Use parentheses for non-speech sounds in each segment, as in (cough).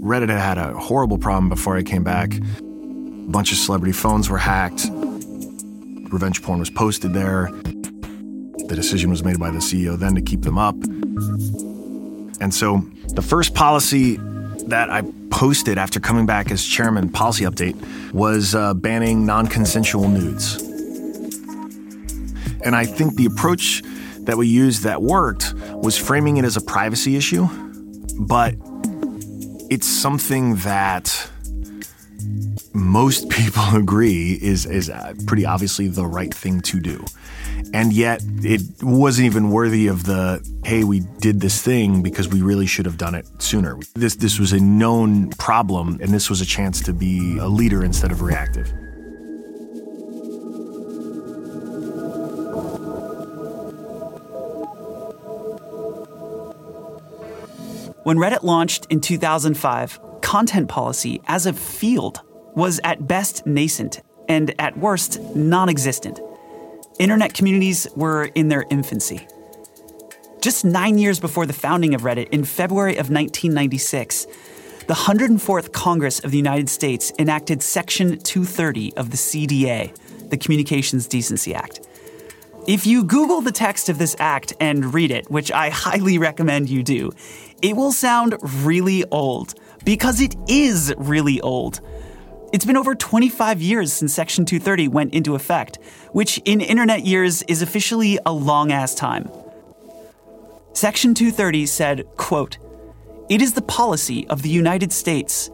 Reddit had a horrible problem before I came back. A bunch of celebrity phones were hacked. Revenge porn was posted there. The decision was made by the CEO then to keep them up. And so the first policy that I posted after coming back as chairman, policy update, was uh, banning non consensual nudes. And I think the approach that we used that worked was framing it as a privacy issue, but it's something that most people (laughs) agree is is uh, pretty obviously the right thing to do. And yet it wasn't even worthy of the hey we did this thing because we really should have done it sooner. This this was a known problem and this was a chance to be a leader instead of reactive. When Reddit launched in 2005, content policy as a field was at best nascent and at worst non existent. Internet communities were in their infancy. Just nine years before the founding of Reddit, in February of 1996, the 104th Congress of the United States enacted Section 230 of the CDA, the Communications Decency Act. If you Google the text of this act and read it, which I highly recommend you do, it will sound really old because it is really old. It's been over 25 years since Section 230 went into effect, which in internet years is officially a long ass time. Section 230 said, quote, It is the policy of the United States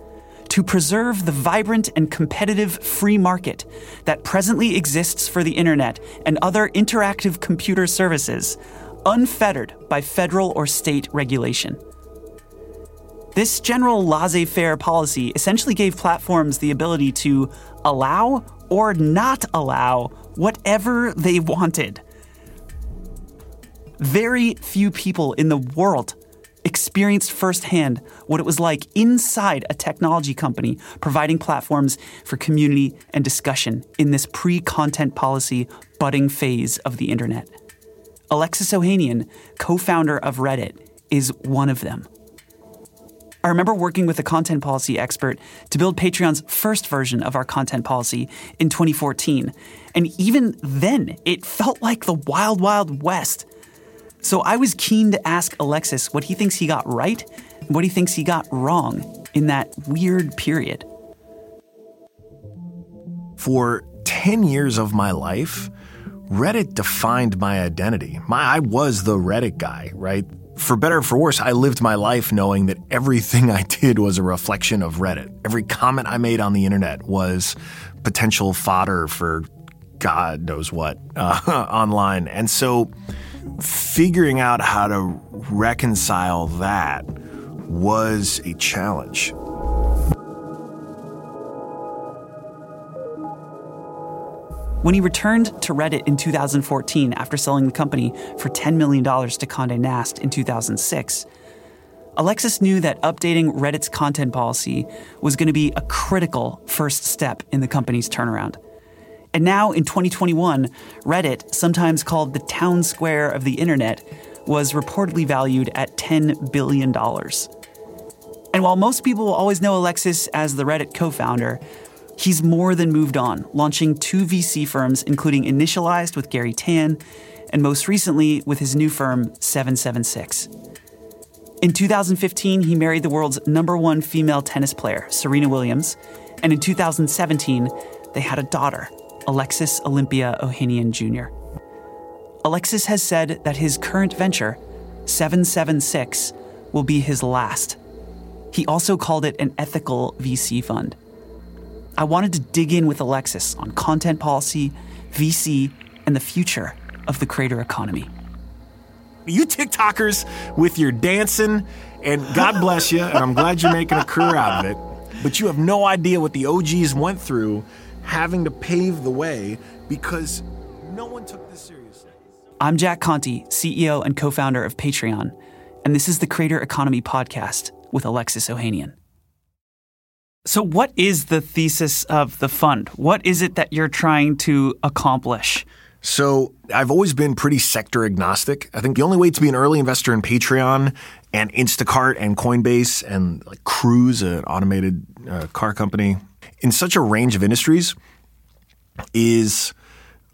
to preserve the vibrant and competitive free market that presently exists for the internet and other interactive computer services, unfettered by federal or state regulation. This general laissez faire policy essentially gave platforms the ability to allow or not allow whatever they wanted. Very few people in the world experienced firsthand what it was like inside a technology company providing platforms for community and discussion in this pre content policy budding phase of the internet. Alexis Ohanian, co founder of Reddit, is one of them. I remember working with a content policy expert to build Patreon's first version of our content policy in 2014. And even then, it felt like the wild, wild west. So I was keen to ask Alexis what he thinks he got right and what he thinks he got wrong in that weird period. For 10 years of my life, Reddit defined my identity. My, I was the Reddit guy, right? For better or for worse, I lived my life knowing that everything (laughs) I did was a reflection of Reddit. Every comment I made on the internet was potential fodder for God knows what (laughs) uh, online. And so figuring out how to reconcile that was a challenge. When he returned to Reddit in 2014 after selling the company for $10 million to Condé Nast in 2006, Alexis knew that updating Reddit's content policy was going to be a critical first step in the company's turnaround. And now in 2021, Reddit, sometimes called the town square of the internet, was reportedly valued at $10 billion. And while most people will always know Alexis as the Reddit co founder, he's more than moved on, launching two VC firms, including Initialized with Garry Tan, and most recently with his new firm, 776. In 2015, he married the world's number one female tennis player, Serena Williams, and in 2017, they had a daughter, Alexis Olympia Ohanian Jr. Alexis has said that his current venture, 776, will be his last. He also called it an ethical VC fund. I wanted to dig in with Alexis on content policy, VC, and the future of the creator economy. You TikTokers with your dancing, and God bless you, and I'm glad you're making a career out of it, but you have no idea what the OGs went through having to pave the way because no one took this seriously. I'm Jack Conte, CEO and co founder of Patreon, and this is the Creator Economy Podcast with Alexis Ohanian. So, what is the thesis of the fund? What is it that you're trying to accomplish? So I've always been pretty sector agnostic. I think the only way to be an early investor in Patreon and Instacart and Coinbase and like Cruise, an automated uh, car company, in such a range of industries, is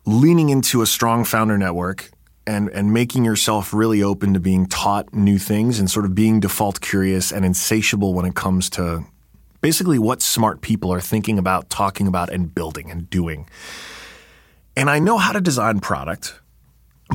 leaning into a strong founder network and and making yourself really open to being taught new things and sort of being default curious and insatiable when it comes to basically what smart people are thinking about, talking about, and building and doing. And I know how to design product,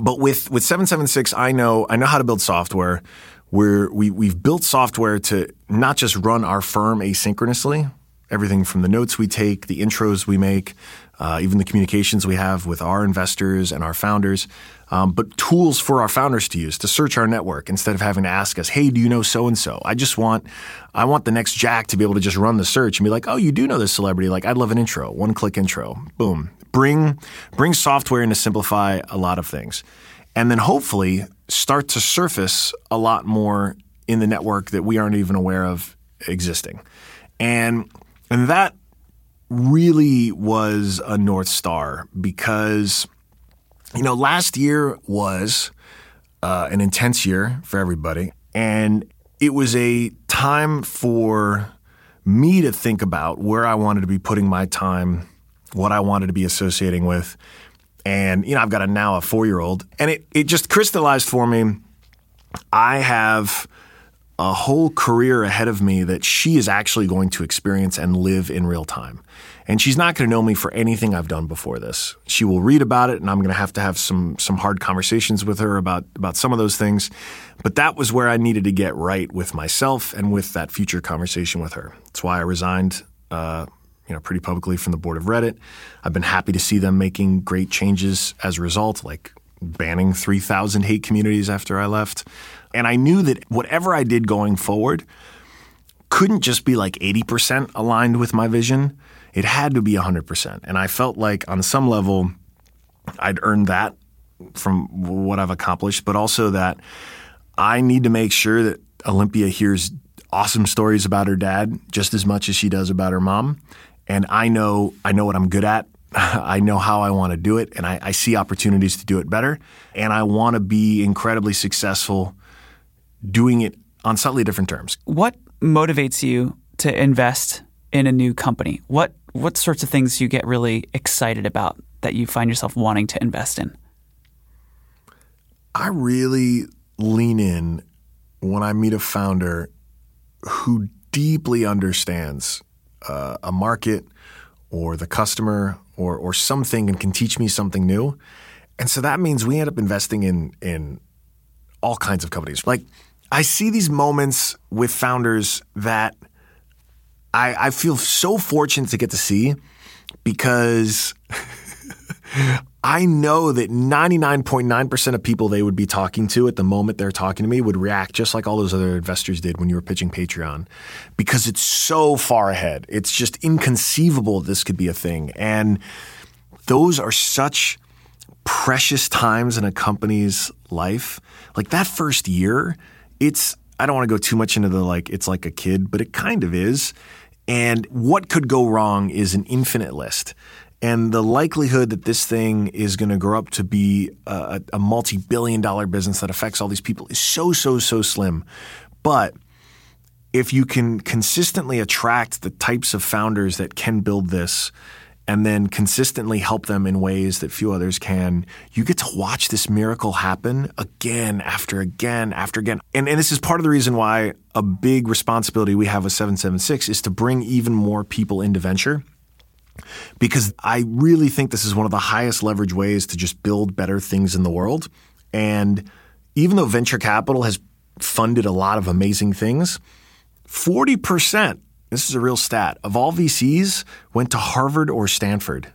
but with with 776, I know I know how to build software. Where we we've built software to not just run our firm asynchronously, everything from the notes we take, the intros we make, uh, even the communications we have with our investors and our founders, um, but tools for our founders to use to search our network instead of having to ask us, "Hey, do you know so and so?" I just want, I want the next Jack to be able to just run the search and be like, "Oh, you do know this celebrity? Like, I'd love an intro, one click intro, boom." Bring bring software in to simplify a lot of things, and then hopefully start to surface a lot more in the network that we aren't even aware of existing, and and that really was a North Star because, you know, last year was uh, an intense year for everybody. And it was a time for me to think about where I wanted to be putting my time, what I wanted to be associating with. And, you know, I've got a now a four year old, and it, it just crystallized for me. I have a whole career ahead of me that she is actually going to experience and live in real time. And she's not going to know me for anything I've done before this. She will read about it, and I'm going to have to have some some hard conversations with her about about some of those things. But that was where I needed to get right with myself and with that future conversation with her. That's why I resigned. Uh, you know, pretty publicly from the board of Reddit. I've been happy to see them making great changes as a result, like banning 3,000 hate communities after I left. And I knew that whatever I did going forward couldn't just be like 80% aligned with my vision. It had to be 100%. And I felt like on some level, I'd earned that from what I've accomplished, but also that I need to make sure that Olympia hears awesome stories about her dad just as much as she does about her mom. And I know I know what I'm good at. (laughs) I know how I want to do it, and I, I see opportunities to do it better. And I want to be incredibly successful doing it on slightly different terms. What motivates you to invest in a new company? What what sorts of things you get really excited about that you find yourself wanting to invest in? I really lean in when I meet a founder who deeply understands uh, a market or the customer or or something and can teach me something new. And so that means we end up investing in in all kinds of companies. Like I see these moments with founders that I, I feel so fortunate to get to see because (laughs) I know that 99.9% of people they would be talking to at the moment they're talking to me would react just like all those other investors did when you were pitching Patreon because it's so far ahead. It's just inconceivable this could be a thing. And those are such precious times in a company's life. Like that first year, it's I don't want to go too much into the like it's like a kid, but it kind of is. And what could go wrong is an infinite list. And the likelihood that this thing is going to grow up to be a, a multi billion dollar business that affects all these people is so, so, so slim. But if you can consistently attract the types of founders that can build this and then consistently help them in ways that few others can, you get to watch this miracle happen again after again after again. And, and this is part of the reason why a big responsibility we have with 776 is to bring even more people into venture. Because I really think this is one of the highest leverage ways to just build better things in the world. And even though venture capital has funded a lot of amazing things, 40% this is a real stat. Of all VCs, went to Harvard or Stanford.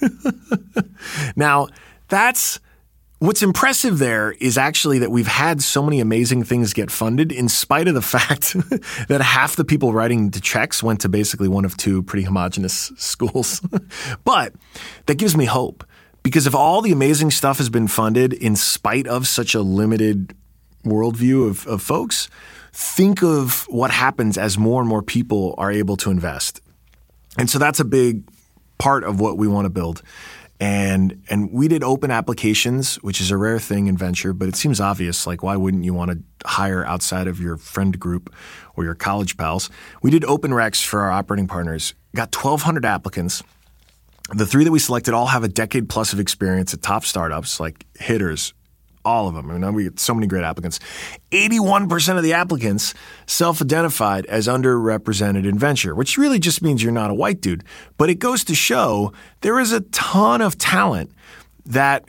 (laughs) now, that's what's impressive there is actually that we've had so many amazing things get funded in spite of the (laughs) fact that half the people writing the checks went to basically one of two pretty homogenous (laughs) schools. but that gives me hope because if all the amazing stuff has been funded in spite of such a limited worldview of, of folks, think of what happens as more and more people are able to invest. And so that's a big part of what we want to build. And and we did open applications, which is a rare thing in venture, but it seems obvious. Like, why wouldn't you want to hire outside of your friend group or your college pals? We did open recs for our operating partners. Got 1,200 applicants. The three that we selected all have a decade plus of experience at top startups, like hitters, all of them. I mean, we get so many great applicants. 81% of the applicants self identified as underrepresented in venture, which really just means you're not a white dude. But it goes to show there is a ton of talent that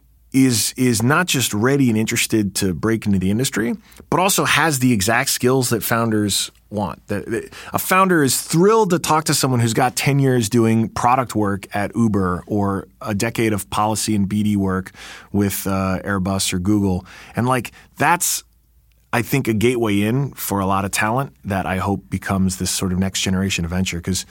is is not just ready and interested to break into the industry, but also has the exact skills that founders want. A founder is thrilled to talk to someone who's got 10 years doing product work at Uber or a decade of policy and BD work with uh, Airbus or Google. And like that's I think a gateway in for a lot of talent that I hope becomes this sort of next generation of venture cuz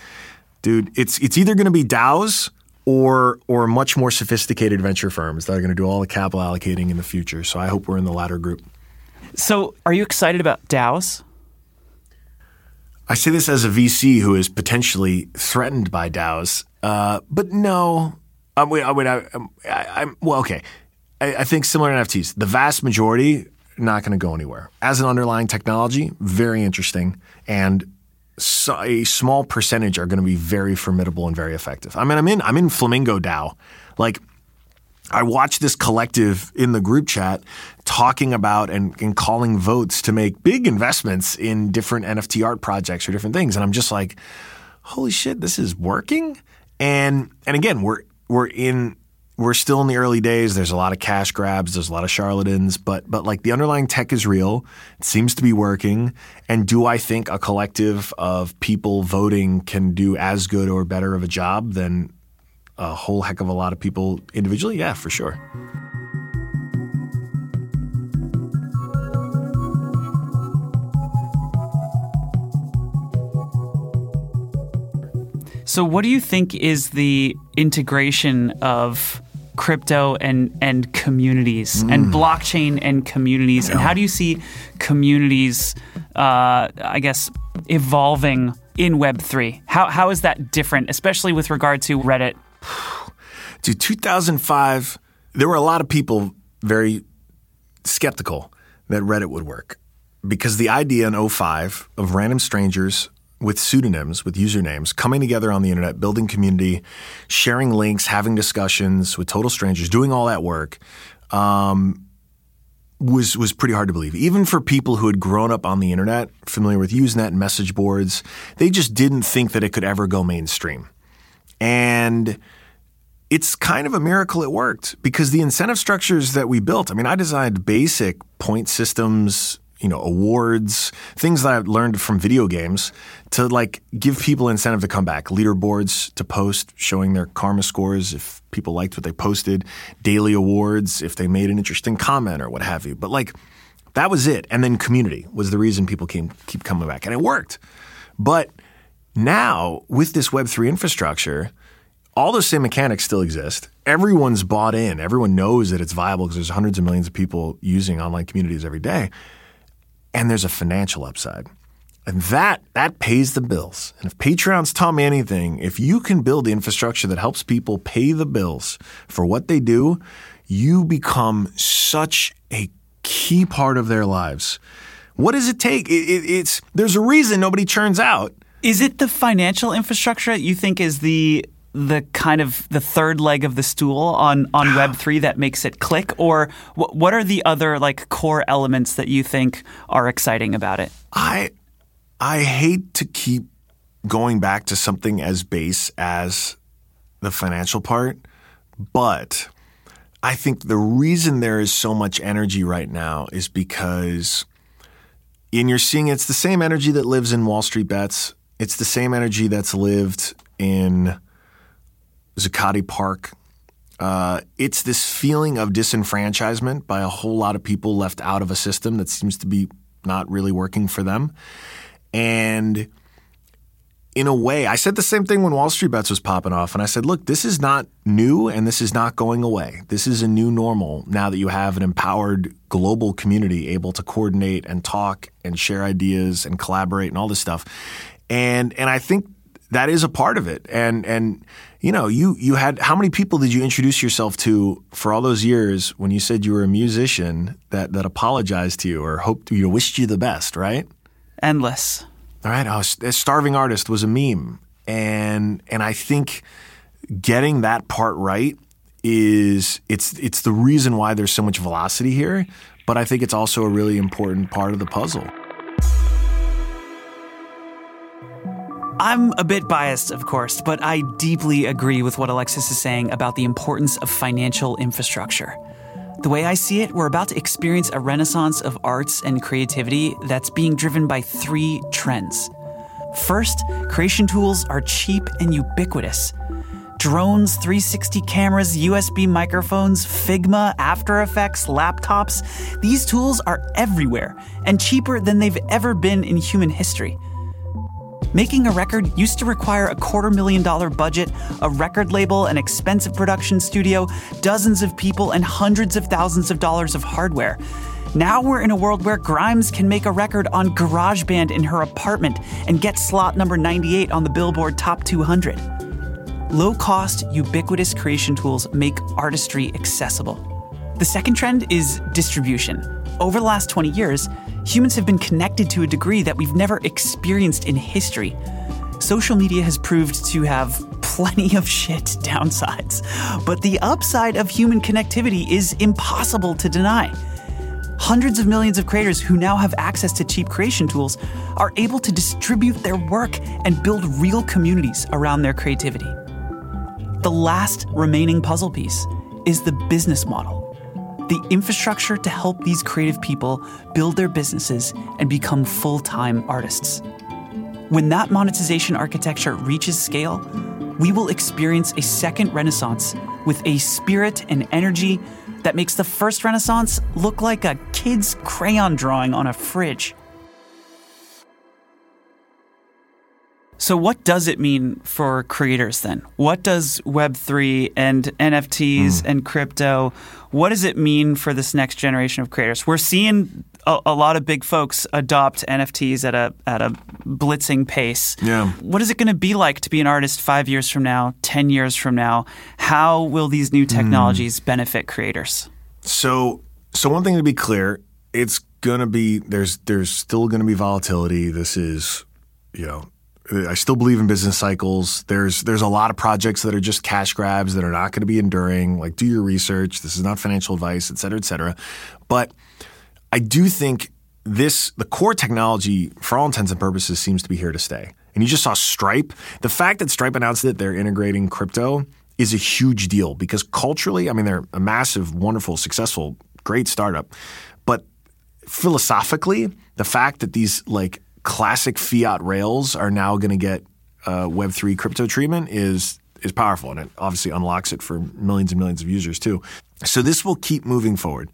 dude, it's it's either going to be DAOs or or much more sophisticated venture firms that are going to do all the capital allocating in the future. So I hope we're in the latter group. So, are you excited about DAOs? I say this as a VC who is potentially threatened by DAOs, uh, but no. I mean, I mean, I, am well. Okay, I, I, think similar to NFTs, the vast majority not going to go anywhere. As an underlying technology, very interesting, and a small percentage are going to be very formidable and very effective. I mean, I'm in I'm in Flamingo DAO, like I watch this collective in the group chat talking about and, and, calling votes to make big investments in different NFT art projects or different things. And I'm just like, holy shit, this is working. And and again, we're we're in we're still in the early days. There's a lot of cash grabs. There's a lot of charlatans, but but like the underlying tech is real. It seems to be working. And do I think a collective of people voting can do as good or better of a job than a whole heck of a lot of people individually? Yeah, for sure. So, what do you think is the integration of crypto and and communities mm. and blockchain and communities, yeah. and how do you see communities? Uh, I guess evolving in Web three. How how is that different, especially with regard to Reddit (sighs) to 2005, there were a lot of people very skeptical that Reddit would work because the idea in 05 of random strangers with pseudonyms, with usernames, coming together on the internet, building community, sharing links, having discussions with total strangers, doing all that work, um, was was pretty hard to believe. Even for people who had grown up on the internet, familiar with Usenet and message boards, they just didn't think that it could ever go mainstream. And it's kind of a miracle it worked because the incentive structures that we built, I mean, I designed basic point systems, you know, awards, things that I learned from video games to like give people incentive to come back, leaderboards to post showing their karma scores if people liked what they posted, daily awards if they made an interesting comment or what have you. But like that was it. And then community was the reason people came keep coming back and it worked. But now with this web3 infrastructure, all those same mechanics still exist. Everyone's bought in. Everyone knows that it's viable because there's hundreds of millions of people using online communities every day. And there's a financial upside. And that that pays the bills. And if Patreon's taught me anything, if you can build the infrastructure that helps people pay the bills for what they do, you become such a key part of their lives. What does it take? It, it, it's there's a reason nobody churns out. Is it the financial infrastructure you think is the the kind of the third leg of the stool on on Web (gasps) three that makes it click, or what, what are the other like core elements that you think are exciting about it? I I hate to keep going back to something as base as the financial part, but I think the reason there is so much energy right now is because, and you're seeing it's the same energy that lives in Wall Street bets. It's the same energy that's lived in Zuccotti Park. Uh, it's this feeling of disenfranchisement by a whole lot of people left out of a system that seems to be not really working for them. And in a way, I said the same thing when Wall Street Bets was popping off. And I said, look, this is not new and this is not going away. This is a new normal now that you have an empowered global community able to coordinate and talk and share ideas and collaborate and all this stuff. And, and I think that is a part of it. And and you know, you you had how many people did you introduce yourself to for all those years when you said you were a musician that that apologized to you or hoped you know, wished you the best, right? Endless. All right, oh, a starving artist was a meme, and and I think getting that part right is it's it's the reason why there's so much velocity here, but I think it's also a really important part of the puzzle. I'm a bit biased, of course, but I deeply agree with what Alexis is saying about the importance of financial infrastructure. The way I see it, we're about to experience a renaissance of arts and creativity that's being driven by three trends. First, creation tools are cheap and ubiquitous. Drones, 360 cameras, USB microphones, Figma, After Effects, laptops, these tools are everywhere and cheaper than they've ever been in human history. Making a record used to require a quarter million dollar budget, a record label, an expensive production studio, dozens of people, and hundreds of thousands of dollars of hardware. Now we're in a world where Grimes can make a record on GarageBand in her apartment and get slot number 98 on the Billboard Top 200. Low cost, ubiquitous creation tools make artistry accessible. The second trend is distribution. Over the last 20 years, humans have been connected to a degree that we've never experienced in history. Social media has proved to have plenty of shit downsides, but the upside of human connectivity is impossible to deny. Hundreds of millions of creators who now have access to cheap creation tools are able to distribute their work and build real communities around their creativity. The last remaining puzzle piece is the business model the infrastructure to help these creative people build their businesses and become full time artists. When that monetization architecture reaches scale, we will experience a second renaissance with a spirit and energy that makes the first renaissance look like a kid's crayon drawing on a fridge. So, what does it mean for creators then? What does Web3 and NFTs mm. and crypto, what does it mean for this next generation of creators? We're seeing a, a, lot of big folks adopt NFTs at a, at a blitzing pace. Yeah. What is it going to be like to be an artist five years from now, 10 years from now? How will these new hmm. technologies mm. benefit creators? So, so one thing to be clear, it's going to be, there's, there's still going to be volatility. This is, you know, I still believe in business cycles. There's there's a lot of projects that are just cash grabs that are not going to be enduring. Like do your research. This is not financial advice, et cetera, et cetera. But I do think this the core technology, for all intents and purposes, seems to be here to stay. And you just saw Stripe. The fact that Stripe announced that they're integrating crypto is a huge deal because culturally, I mean, they're a massive, wonderful, successful, great startup. But philosophically, the fact that these like classic fiat rails are now going to get uh, Web3 crypto treatment is is powerful, and it obviously unlocks it for millions and millions of users too. So this will keep moving forward,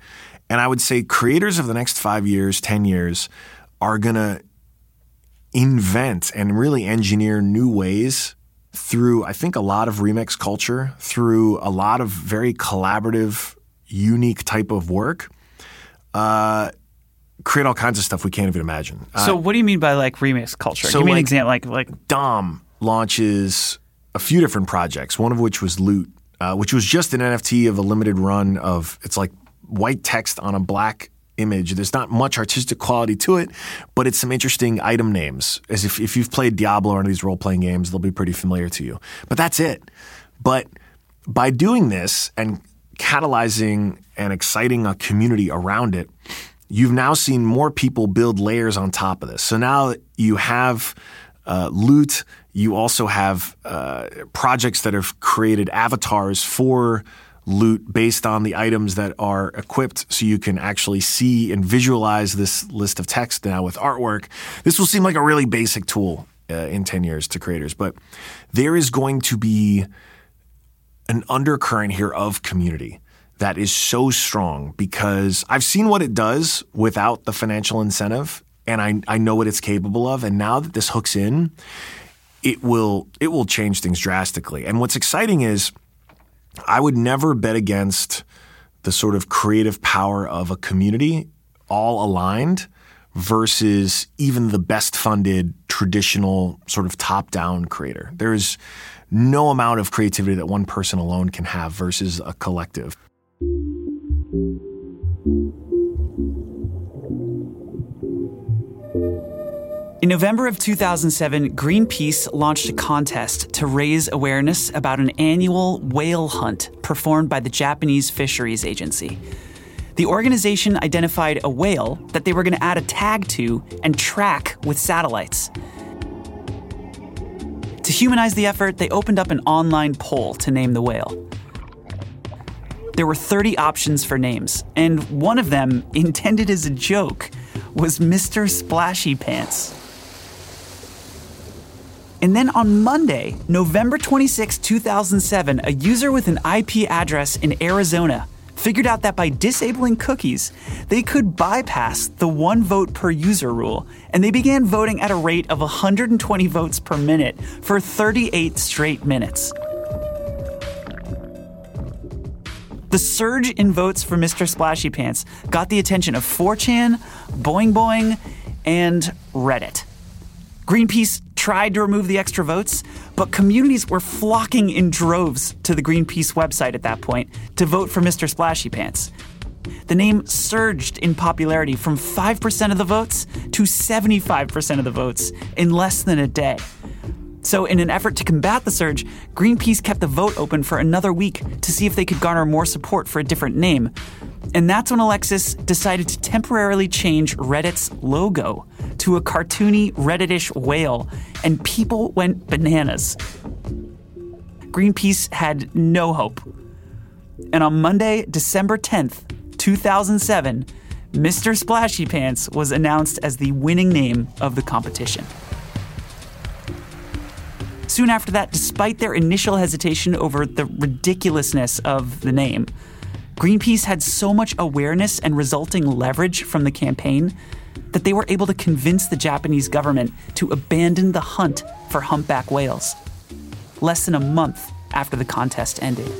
and I would say creators of the next five years, ten years, are going to invent and really engineer new ways through I think a lot of remix culture, through a lot of very collaborative, unique type of work. Uh, create all kinds of stuff we can't even imagine. So, uh, what do you mean by like remix culture? So Give me like, an example. Like, like Dom launches a few different projects. One of which was Loot, uh, which was just an NFT of a limited run of it's like white text on a black image. There's not much artistic quality to it, but it's some interesting item names. As if, if you've played Diablo or one of these role playing games, they'll be pretty familiar to you. But that's it. But by doing this and catalyzing and exciting a community around it, you've now seen more people build layers on top of this. So now you have uh, loot. You also have uh, projects that have created avatars for loot based on the items that are equipped so you can actually see and visualize this list of text now with artwork. This will seem like a really basic tool uh, in 10 years to creators, but there is going to be an undercurrent here of community that is so strong because I've seen what it does without the financial incentive and I, I know what it's capable of. And now that this hooks in, it will it will change things drastically. And what's exciting is I would never bet against the sort of creative power of a community all aligned versus even the best funded traditional sort of top down creator. There's no amount of creativity that one person alone can have versus a collective. In November of 2007, Greenpeace launched a contest to raise awareness about an annual whale hunt performed by the Japanese Fisheries Agency. The organization identified a whale that they were going to add a tag to and track with satellites. To humanize the effort, they opened up an online poll to name the whale. There were 30 options for names, and one of them, (laughs) intended as a joke, was Mr. Splashy Pants. And then on Monday, November 26, 2007, a user with an IP address in Arizona figured out that by disabling cookies, they could bypass the one vote per user rule, and they began voting at a rate of 120 votes per minute for 38 straight minutes. The surge in votes for Mr. Splashy Pants got the attention of 4chan, Boing Boing, and Reddit. Greenpeace tried to remove the extra votes, but communities were flocking in droves to the Greenpeace website at that point to vote for Mr. Splashy Pants. The name surged in popularity from 5% of the votes to 75% of the votes in less than a day. So, in an effort to combat the surge, Greenpeace kept the vote open for another week to see if they could garner more support for a different name. And that's when Alexis decided to temporarily change Reddit's logo to a cartoony Redditish whale, and people went bananas. Greenpeace had no hope. And on Monday, December 10th, 2007, Mr. Splashy Pants was announced as the winning name of the competition. Soon after that, despite their initial hesitation over the ridiculousness of the name, Greenpeace had so much awareness and resulting leverage from the campaign that they were able to convince the Japanese government to abandon the hunt for humpback whales. Less than a month after the contest ended.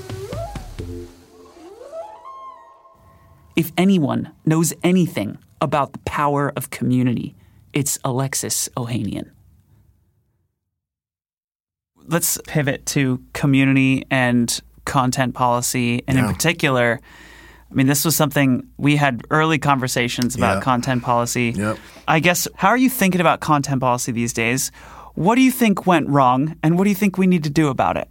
If anyone knows anything about the power of community, it's Alexis Ohanian let's pivot to community and content policy, and yeah. in particular. I mean, this was something we had early conversations about yeah. content policy. Yep. I guess, how are you thinking about content policy these days? What do you think went wrong, and what do you think we need to do about it?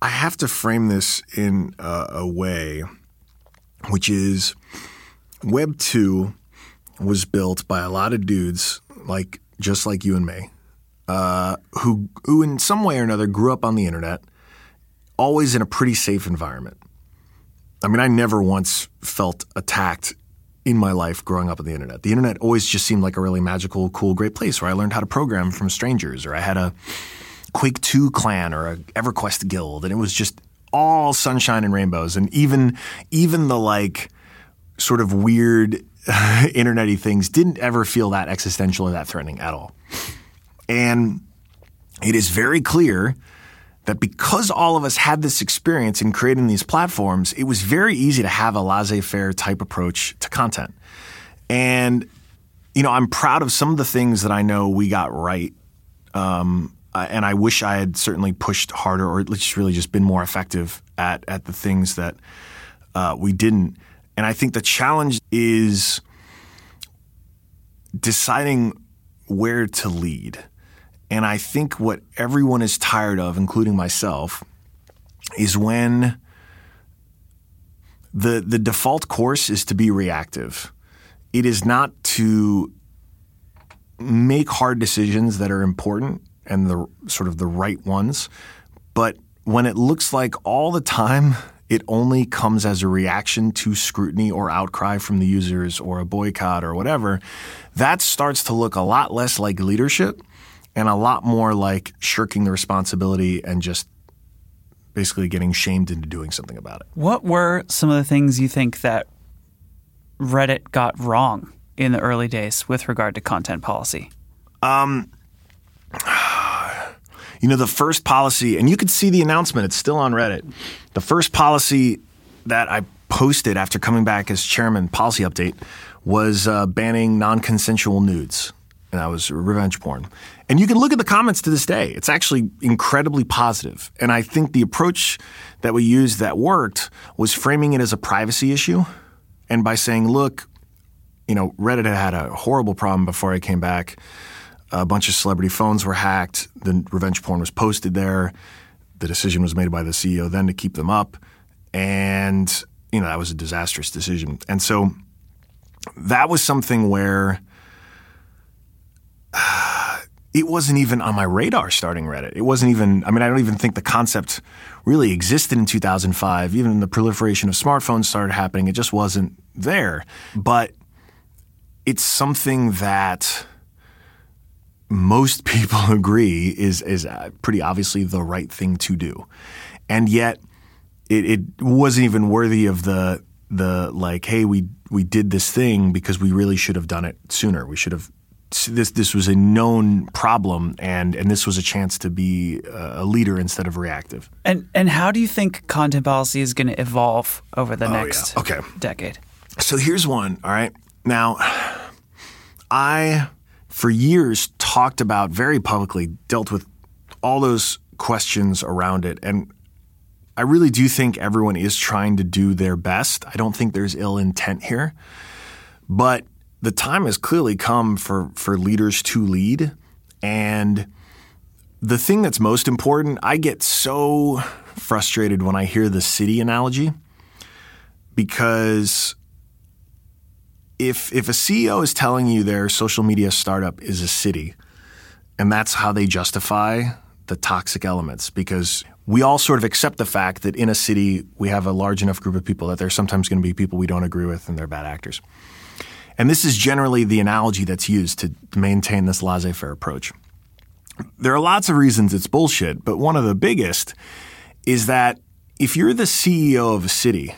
I have to frame this in a, a way, which is Web 2 was built by a lot of dudes like just like you and me uh, who who in some way or another grew up on the internet, always in a pretty safe environment. I mean, I never once felt attacked in my life growing up on the internet. The internet always just seemed like a really magical, cool, great place where I learned how to program from strangers, or I had a Quake 2 clan or a EverQuest guild, and it was just all sunshine and rainbows. And even even the like sort of weird (laughs) internety things didn't ever feel that existential or that threatening at all. And it is very clear that because all of us had this experience in creating these platforms, it was very easy to have a laissez faire type approach to content. And, you know, I'm proud of some of the things that I know we got right. Um, and I wish I had certainly pushed harder or at least really just been more effective at, at the things that uh, we didn't. And I think the challenge is deciding where to lead. And I think what everyone is tired of, including myself, is when the the default course is to be reactive. It is not to make hard decisions that are important and the sort of the right ones, but when it looks like all the time it only comes as a reaction to scrutiny or outcry from the users or a boycott or whatever, that starts to look a lot less like leadership and a lot more like shirking the responsibility and just basically getting shamed into doing something about it. What were some of the things you think that Reddit got wrong in the early days with regard to content policy? Um, you know, the first policy, and you could see the announcement, it's still on Reddit. The first policy that I posted after coming back as chairman policy update was uh, banning non-consensual nudes and that was revenge porn. And you can look at the comments to this day. It's actually incredibly positive. And i think the approach that we used that worked was framing it as a privacy issue and by saying look you know reddit had a horrible problem before i came back. A bunch of celebrity phones were hacked. The revenge porn was posted there. The decision was made by the ceo then to keep them up. And you know that was a disastrous decision. And so that was something where it wasn't even on my radar starting Reddit. It wasn't even. I mean, I don't even think the concept really existed in 2005. Even the proliferation of smartphones started happening. It just wasn't there. But it's something that most (laughs) people agree is is uh, pretty obviously the right thing to do, and yet it, it wasn't even worthy of the the like, hey, we we did this thing because we really should have done it sooner. We should have this this was a known problem and and this was a chance to be uh, a leader instead of reactive. And and how do you think content policy is going to evolve over the oh, next yeah. okay. decade? So here's one, all right? Now I for years talked about very publicly dealt with all those questions around it and I really do think everyone is trying to do their best. I don't think there's ill intent here. But the time has clearly come for, for leaders to lead. And the thing that's most important, I get so frustrated when I hear the city analogy because if if a CEO is telling you their social media startup is a city and that's how they justify the toxic elements because we all sort of accept the fact that in a city we have a large enough group of people that there's sometimes going to be people we don't agree with and they're bad actors. And this is generally the analogy that's used to maintain this laissez faire approach. There are lots of reasons it's bullshit, but one of the biggest is that if you're the CEO of a city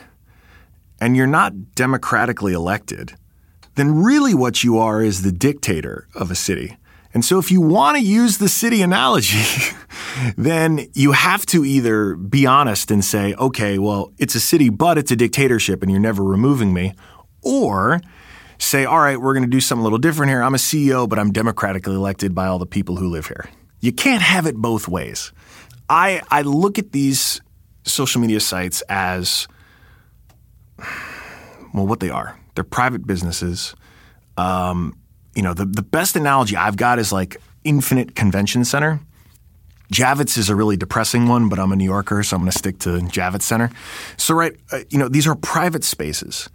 and you're not democratically elected, then really what you are is the dictator of a city. And so if you want to use the city analogy, (laughs) then you have to either be honest and say, okay, well, it's a city, but it's a dictatorship and you're never removing me, or say, all right, we're going to do something a little different here. I'm a CEO, but I'm democratically elected by all the people who live here. You can't have it both ways. I, I look at these social media sites as, well, what they are. They're private businesses. Um, you know, the, the best analogy I've got is like Infinite Convention Center. Javits is a really depressing one, but I'm a New Yorker, so I'm going to stick to Javits Center. So, right, uh, you know, these are private spaces.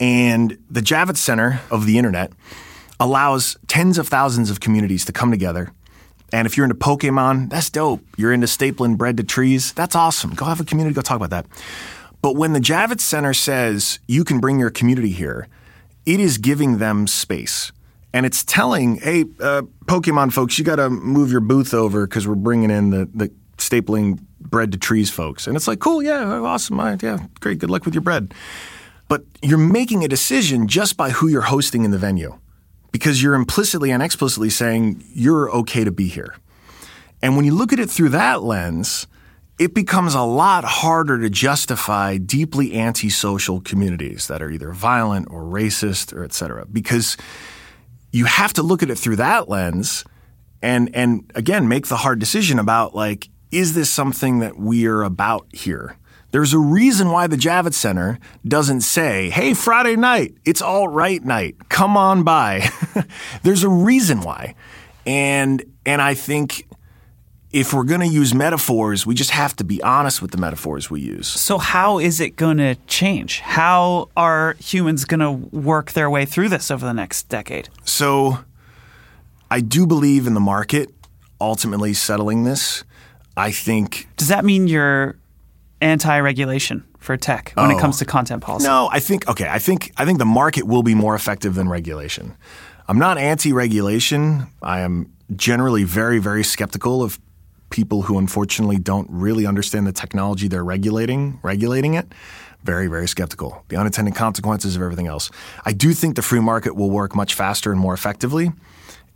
And the Javits Center of the internet allows tens of thousands of communities to come together. And if you're into Pokemon, that's dope. You're into stapling bread to trees, that's awesome. Go have a community, go talk about that. But when the Javits Center says you can bring your community here, it is giving them space and it's telling, hey, uh, Pokemon folks, you got to move your booth over because we're bringing in the, the stapling bread to trees folks. And it's like, cool, yeah, awesome, yeah, great, good luck with your bread. But you're making a decision just by who you're hosting in the venue because you're implicitly and explicitly saying you're okay to be here. And when you look at it through that lens, it becomes a lot harder to justify deeply antisocial communities that are either violent or racist or et cetera because – you have to look at it through that lens and and again make the hard decision about like is this something that we're about here there's a reason why the javits center doesn't say hey friday night it's all right night come on by (laughs) there's a reason why and and i think if we're going to use metaphors, we just have to be honest with the metaphors we use. So, how is it going to change? How are humans going to work their way through this over the next decade? So, I do believe in the market ultimately settling this. I think. Does that mean you're anti-regulation for tech when oh, it comes to content policy? No, I think okay. I think I think the market will be more effective than regulation. I'm not anti-regulation. I am generally very very skeptical of people who unfortunately don't really understand the technology they're regulating, regulating it, very, very skeptical. The unintended consequences of everything else. I do think the free market will work much faster and more effectively.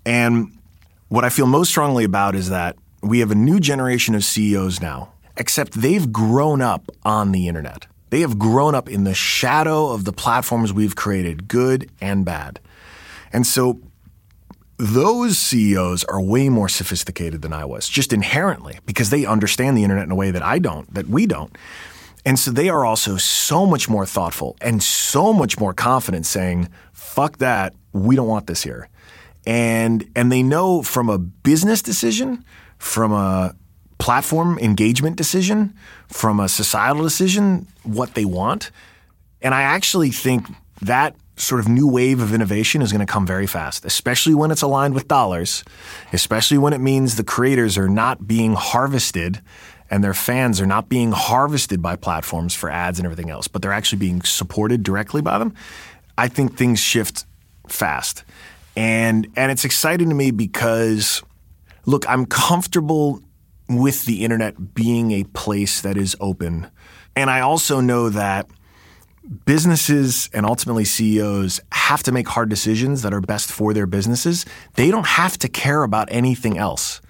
And what I feel most strongly about is that we have a new generation of CEOs now, except they've grown up on the internet. They have grown up in the shadow of the platforms we've created, good and bad. And so those CEOs are way more sophisticated than I was, just inherently, because they understand the internet in a way that I don't, that we don't. And so they are also so much more thoughtful and so much more confident saying, fuck that, we don't want this here. And and they know from a business decision, from a platform engagement decision, from a societal decision, what they want. And I actually think that sort of new wave of innovation is going to come very fast, especially when it's aligned with dollars, especially when it means the creators are not being harvested and their fans are not being harvested by platforms for ads and everything else, but they're actually being supported directly by them. I think things shift fast. And and it's exciting to me because look, I'm comfortable with the internet being a place that is open. And I also know that businesses and ultimately CEOs have to make hard decisions that are best for their businesses. They don't have to care about anything else.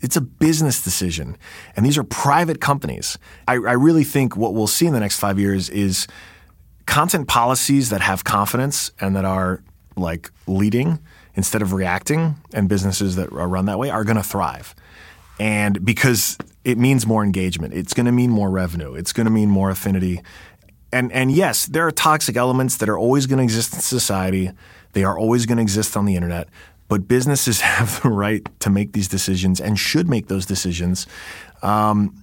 It's a business decision. And these are private companies. I, I, really think what we'll see in the next five years is content policies that have confidence and that are like leading instead of reacting, and businesses that are run that way are going to thrive. And because it means more engagement, it's going to mean more revenue, it's going to mean more affinity. And, and yes, there are toxic elements that are always going to exist in society. They are always going to exist on the internet. But businesses (laughs) have the right to make these decisions and should make those decisions. Um,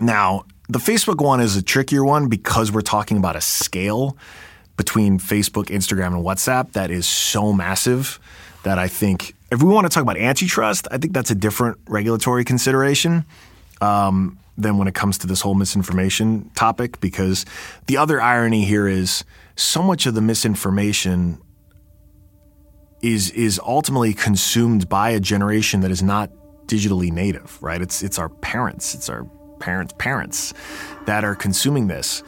now, the Facebook one is a trickier one because we're talking about a scale between Facebook, Instagram, and WhatsApp that is so massive that I think if we want to talk about antitrust, I think that's a different regulatory consideration um, than when it comes to this whole misinformation topic. Because the other irony here is so much of the misinformation is is ultimately consumed by a generation that is not digitally native, right? It's it's our parents, it's our parents' parents that are consuming this.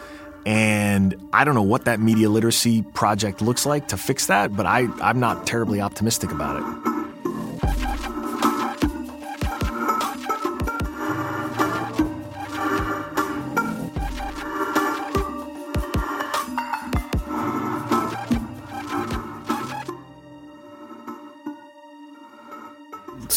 And I don't know what that media literacy project looks like to fix that, but I, I'm not terribly optimistic about it.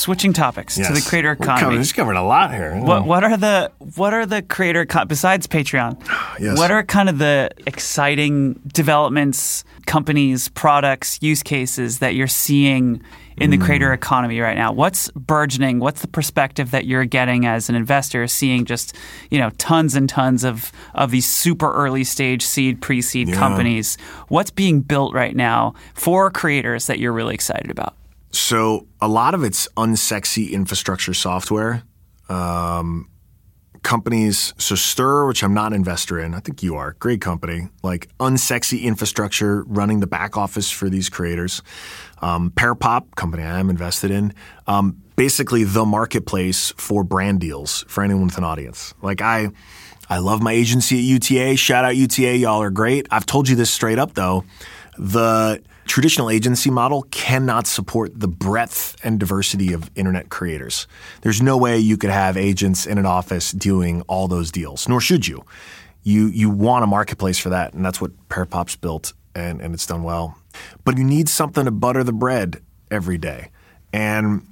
Switching topics yes. to the creator economy. We're covering a lot here. What what are the what are the creator besides Patreon? (sighs) yes. What are kind of the exciting developments, companies, products, use cases that you're seeing in the creator mm. economy right now? What's burgeoning? What's the perspective that you're getting as an investor, seeing just you know tons and tons of of these super early stage seed, pre seed yeah. companies? What's being built right now for creators that you're really excited about? So a lot of it's unsexy infrastructure software. Um, companies, so Stir, which I'm not an investor in, I think you are, great company, like unsexy infrastructure running the back office for these creators. Um, Pearpop, company I am invested in, um, basically the marketplace for brand deals for anyone with an audience. Like I, I love my agency at UTA. Shout out UTA, y'all are great. I've told you this straight up though. The traditional agency model cannot support the breadth and diversity of internet creators. There's no way you could have agents in an office doing all those deals, nor should you. You you want a marketplace for that, and that's what Pearpop's built, and, and it's done well. But you need something to butter the bread every day. And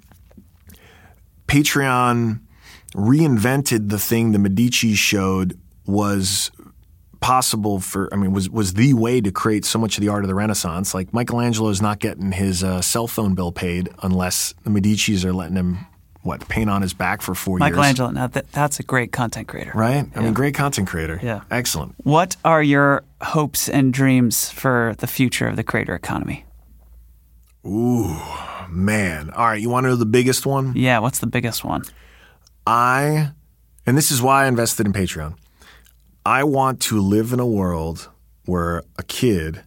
Patreon reinvented the thing the Medici showed was possible for I mean was was the way to create so much of the art of the Renaissance. Like Michelangelo is not getting his uh, cell phone bill paid unless the Medici's are letting him what paint on his back for four Michelangelo, years. Michelangelo, now that, that's a great content creator, right? I mean, great content creator. Yeah, excellent. What are your hopes and dreams for the future of the creator economy? Ooh, man! All right, you want to know the biggest one? Yeah, what's the biggest one? I, and this is why I invested in Patreon. I want to live in a world where a kid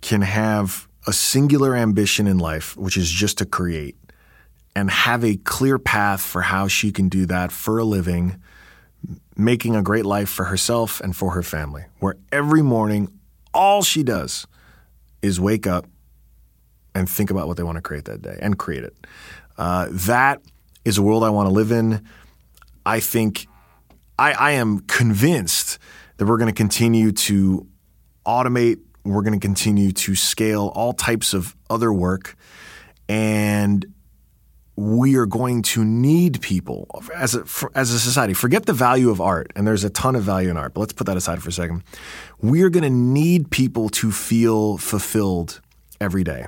can have a singular ambition in life, which is just to create, and have a clear path for how she can do that for a living, making a great life for herself and for her family, where every morning all she does is wake up and think about what they want to create that day and create it. Uh, that is a world I want to live in. I think I, I am convinced that we're going to continue to automate, we're going to continue to scale all types of other work, and we are going to need people as a, as a society. Forget the value of art, and there's a ton of value in art, but let's put that aside for a second. We are going to need people to feel fulfilled every day.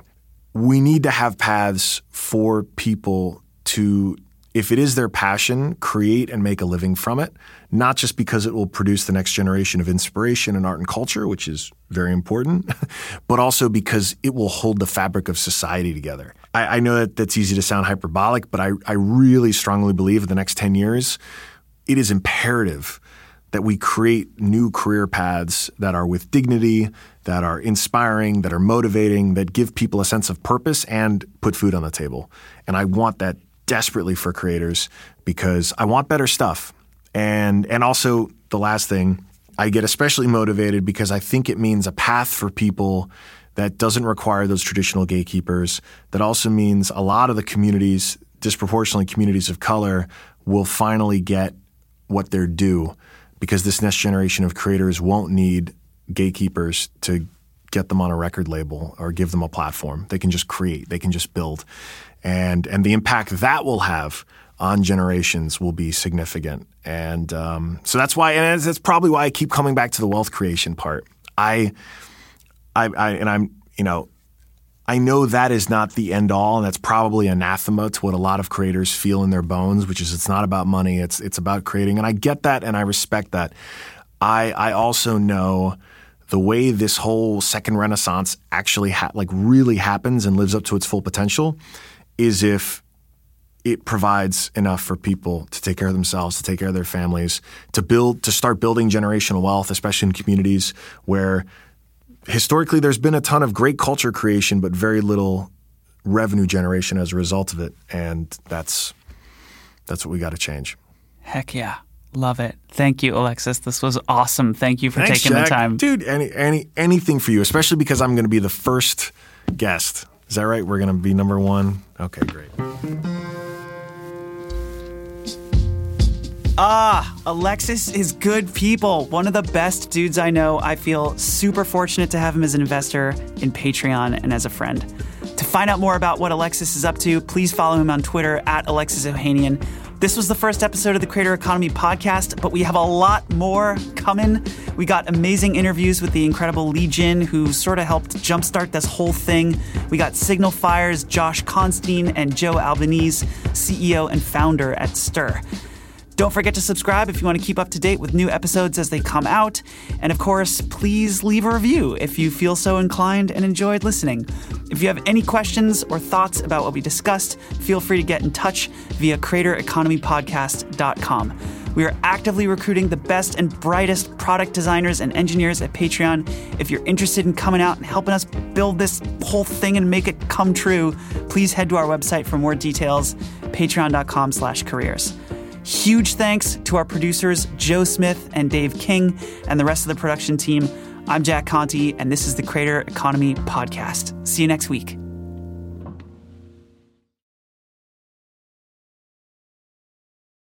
We need to have paths for people to if it is their passion, create and make a living from it, not just because it will produce the next generation of inspiration in art and culture, which is very important, (laughs) but also because it will hold the fabric of society together. I, I know that that's easy to sound hyperbolic, but I, I really strongly believe in the next 10 years, it is imperative that we create new career paths that are with dignity, that are inspiring, that are motivating, that give people a sense of purpose and put food on the table. And I want that desperately for creators because I want better stuff. And and also the last thing, I get especially motivated because I think it means a path for people that doesn't require those traditional gatekeepers. That also means a lot of the communities, disproportionately communities of color, will finally get what they're due because this next generation of creators won't need gatekeepers to get them on a record label or give them a platform. They can just create, they can just build and and the impact that will have on generations will be significant. And um, so that's why, and that's probably why I keep coming back to the wealth creation part. I, I, I and I'm, you know, I know that is not the end all, and that's probably anathema to what a lot of creators feel in their bones, which is it's not about money, it's it's about creating. And I get that, and I respect that. I I also know the way this whole second renaissance actually ha- like really happens and lives up to its full potential is if it provides enough for people to take care of themselves, to take care of their families, to build, to start building generational wealth, especially in communities where historically there's been a ton of great culture creation, but very little revenue generation as a result of it. And that's that's what we got to change. Heck yeah. Love it. Thank you, Alexis. This was awesome. Thank you for Thanks, taking Jack. the time. Dude, any any anything for you, especially because I'm going to be the first guest is that right? We're going to be number one? Okay, great. Ah, Alexis is good people. One of the best dudes I know. I feel super fortunate to have him as an investor in Patreon and as a friend. To find out more about what Alexis is up to, please follow him on Twitter at Alexis Ohanian this was the first episode of the Creator Economy podcast, but we have a lot more coming. We got amazing interviews with the incredible Li Jin, who sort of helped jumpstart this whole thing. We got Signal Fire's Josh Constine and Joe Albanese, CEO and founder at Stir. Don't forget to subscribe if you want to keep up to date with new episodes as they come out. And of course, please leave a review if you feel so inclined and enjoyed listening. If you have any questions or thoughts about what we discussed, feel free to get in touch via creatoreconomypodcast.com. We are actively recruiting the best and brightest product designers and engineers at Patreon. If you're interested in coming out and helping us build this whole thing and make it come true, please head to our website for more details, patreon.com slash careers. Huge thanks to our producers, Joe Smith and Dave King, and the rest of the production team. I'm Jack Conte, and this is the Creator Economy Podcast. See you next week.